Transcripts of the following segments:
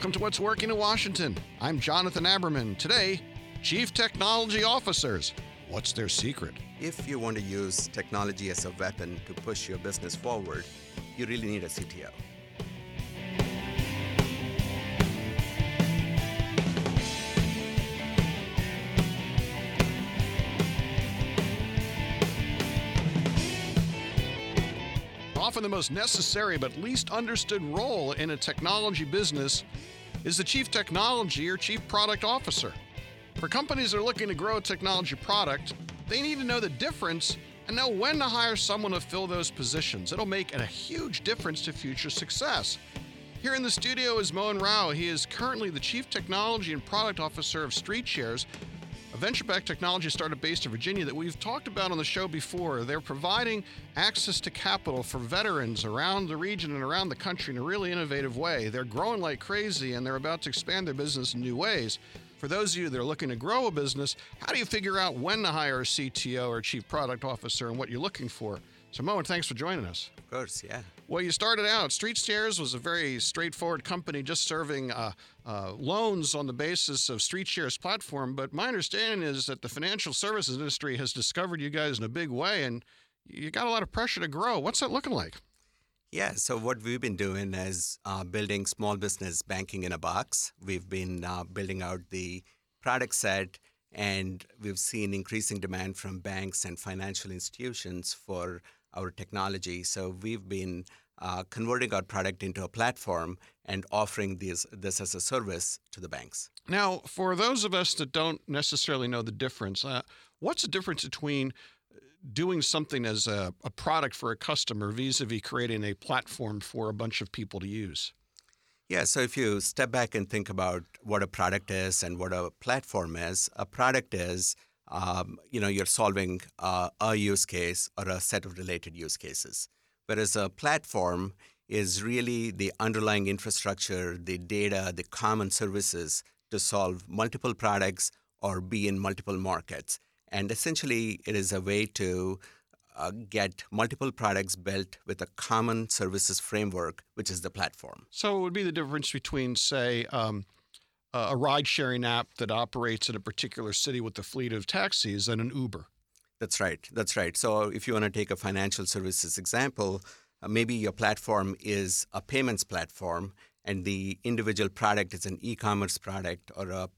Welcome to What's Working in Washington. I'm Jonathan Aberman. Today, Chief Technology Officers. What's their secret? If you want to use technology as a weapon to push your business forward, you really need a CTO. Often the most necessary but least understood role in a technology business is the chief technology or chief product officer. For companies that are looking to grow a technology product, they need to know the difference and know when to hire someone to fill those positions. It'll make a huge difference to future success. Here in the studio is Mohan Rao. He is currently the Chief Technology and Product Officer of StreetShares, a venture backed technology startup based in Virginia that we've talked about on the show before. They're providing access to capital for veterans around the region and around the country in a really innovative way. They're growing like crazy and they're about to expand their business in new ways. For those of you that are looking to grow a business, how do you figure out when to hire a CTO or Chief Product Officer and what you're looking for? So, Mohan, thanks for joining us. Of course, yeah. Well, you started out. StreetShares was a very straightforward company, just serving uh, uh, loans on the basis of StreetShares platform. But my understanding is that the financial services industry has discovered you guys in a big way, and you got a lot of pressure to grow. What's that looking like? Yeah, so what we've been doing is uh, building small business banking in a box. We've been uh, building out the product set, and we've seen increasing demand from banks and financial institutions for our technology. So we've been uh, converting our product into a platform and offering this, this as a service to the banks. Now, for those of us that don't necessarily know the difference, uh, what's the difference between doing something as a, a product for a customer vis-a-vis creating a platform for a bunch of people to use? Yeah, so if you step back and think about what a product is and what a platform is, a product is um, you know you're solving uh, a use case or a set of related use cases, whereas a platform is really the underlying infrastructure, the data, the common services to solve multiple products or be in multiple markets. And essentially, it is a way to uh, get multiple products built with a common services framework, which is the platform. So it would be the difference between, say, um, a ride sharing app that operates in a particular city with a fleet of taxis and an Uber. That's right. That's right. So if you want to take a financial services example, uh, maybe your platform is a payments platform and the individual product is an e-commerce product or a,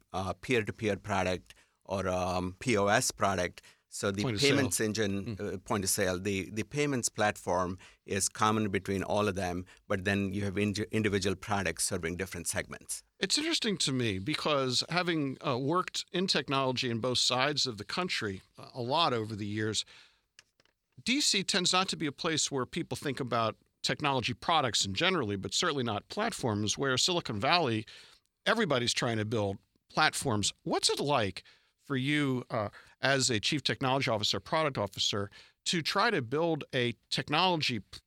peer-to-peer product or a um, POS product. So the point payments engine, mm. uh, point of sale, the, the payments platform is common between all of them, but then you have in- individual products serving different segments. It's interesting to me because having uh, worked in technology in both sides of the country uh, a lot over the years, DC tends not to be a place where people think about technology products in generally, but certainly not platforms, where Silicon Valley, everybody's trying to build platforms. What's it like for you uh, as a chief technology officer, product officer, to try to build a technology p-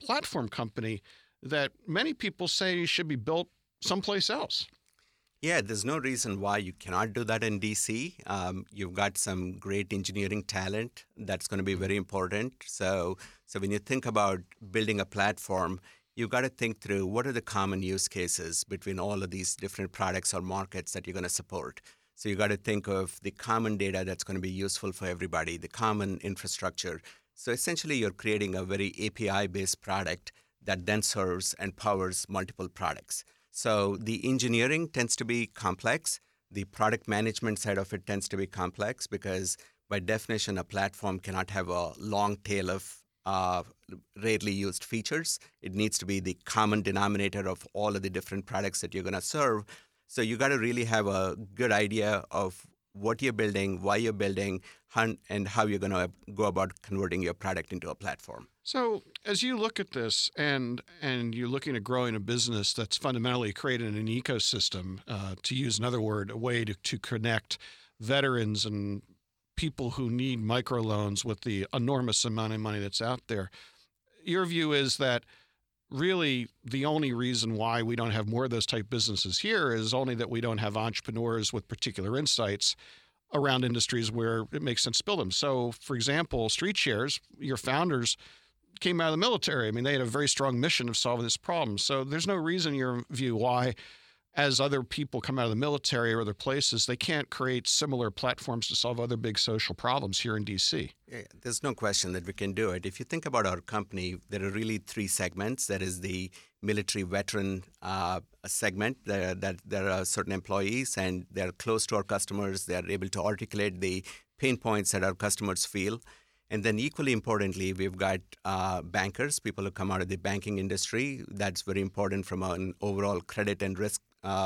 platform company that many people say should be built someplace else? Yeah, there's no reason why you cannot do that in DC. Um, you've got some great engineering talent that's going to be very important. So, so when you think about building a platform, you've got to think through what are the common use cases between all of these different products or markets that you're going to support. So you got to think of the common data that's going to be useful for everybody, the common infrastructure. So essentially, you're creating a very API based product that then serves and powers multiple products. So the engineering tends to be complex. The product management side of it tends to be complex because, by definition, a platform cannot have a long tail of uh, rarely used features. It needs to be the common denominator of all of the different products that you're going to serve. So you got to really have a good idea of what you're building, why you're building, and how you're going to go about converting your product into a platform. So, as you look at this, and and you're looking at growing a business that's fundamentally creating an ecosystem, uh, to use another word, a way to, to connect veterans and people who need microloans with the enormous amount of money that's out there. Your view is that really the only reason why we don't have more of those type businesses here is only that we don't have entrepreneurs with particular insights around industries where it makes sense to build them. So, for example, StreetShares, your founders came out of the military. I mean, they had a very strong mission of solving this problem. So there's no reason, in your view, why as other people come out of the military or other places, they can't create similar platforms to solve other big social problems here in DC. There's no question that we can do it. If you think about our company, there are really three segments. There is the military veteran uh, segment. There, that there are certain employees, and they're close to our customers. They're able to articulate the pain points that our customers feel. And then, equally importantly, we've got uh, bankers, people who come out of the banking industry. That's very important from an overall credit and risk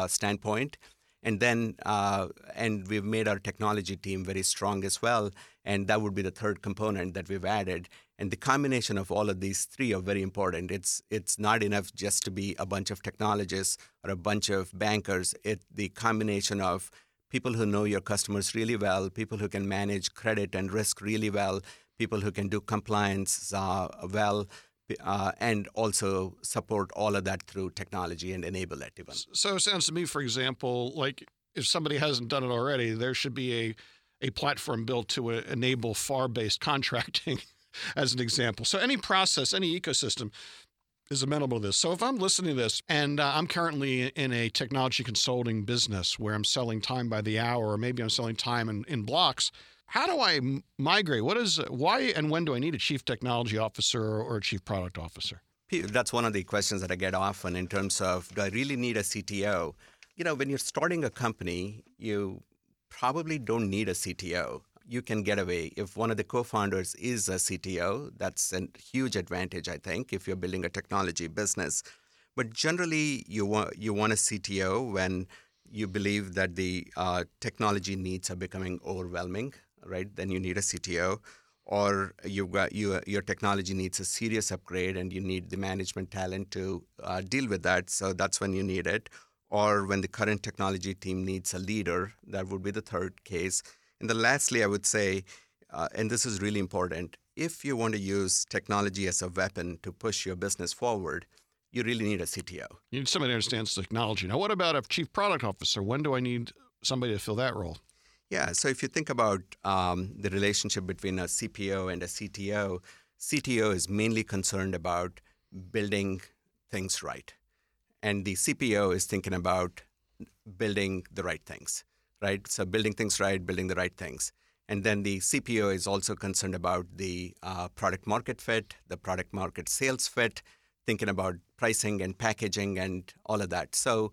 standpoint. And then, uh, and we've made our technology team very strong as well. And that would be the third component that we've added. And the combination of all of these three are very important. It's it's not enough just to be a bunch of technologists or a bunch of bankers. It the combination of people who know your customers really well, people who can manage credit and risk really well, people who can do compliance uh, well, uh, and also support all of that through technology and enable it even. So it sounds to me, for example, like if somebody hasn't done it already, there should be a a platform built to uh, enable FAR-based contracting, as an example. So any process, any ecosystem is amenable to this. So if I'm listening to this and uh, I'm currently in a technology consulting business where I'm selling time by the hour, or maybe I'm selling time in, in blocks, how do I migrate? What is why and when do I need a chief technology officer or a chief product officer? That's one of the questions that I get often in terms of do I really need a CTO? You know, when you're starting a company, you probably don't need a CTO. You can get away. If one of the co founders is a CTO, that's a huge advantage, I think, if you're building a technology business. But generally, you want, you want a CTO when you believe that the uh, technology needs are becoming overwhelming right? Then you need a CTO, or you've got you, your technology needs a serious upgrade, and you need the management talent to uh, deal with that. So that's when you need it. Or when the current technology team needs a leader, that would be the third case. And then lastly, I would say, uh, and this is really important, if you want to use technology as a weapon to push your business forward, you really need a CTO. You need somebody who understands technology. Now, what about a chief product officer? When do I need somebody to fill that role? Yeah, so if you think about um, the relationship between a CPO and a CTO, CTO is mainly concerned about building things right. And the CPO is thinking about building the right things, right? So building things right, building the right things. And then the CPO is also concerned about the uh, product market fit, the product market sales fit, thinking about pricing and packaging and all of that. So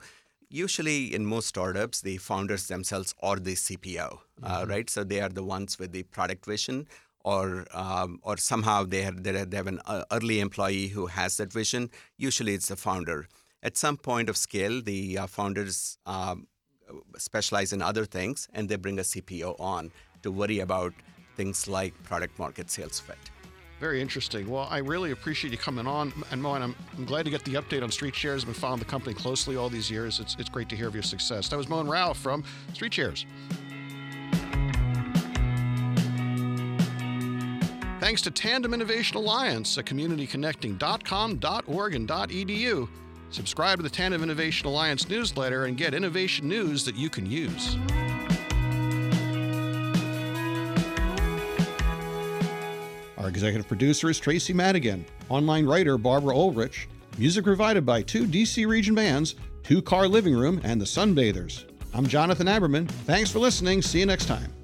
usually in most startups, the founders themselves are the CPO, uh, mm-hmm. right? So they are the ones with the product vision, or um, or somehow they have, they have an uh, early employee who has that vision. Usually it's the founder. At some point of scale, the uh, founders um, specialize in other things, and they bring a CPO on to worry about things like product market sales fit. Very interesting. Well, I really appreciate you coming on. And Mohan, I'm, I'm glad to get the update on StreetShares. I've been following the company closely all these years. It's, it's great to hear of your success. That was Mohan Rao from StreetShares. Thanks to Tandem Innovation Alliance at communityconnecting.com.org and .edu. Subscribe to the Tandem Innovation Alliance newsletter and get innovation news that you can use. Executive producer is Tracy Madigan, online writer Barbara Ulrich, music provided by two DC region bands, Two Car Living Room, and the Sunbathers. I'm Jonathan Aberman. Thanks for listening. See you next time.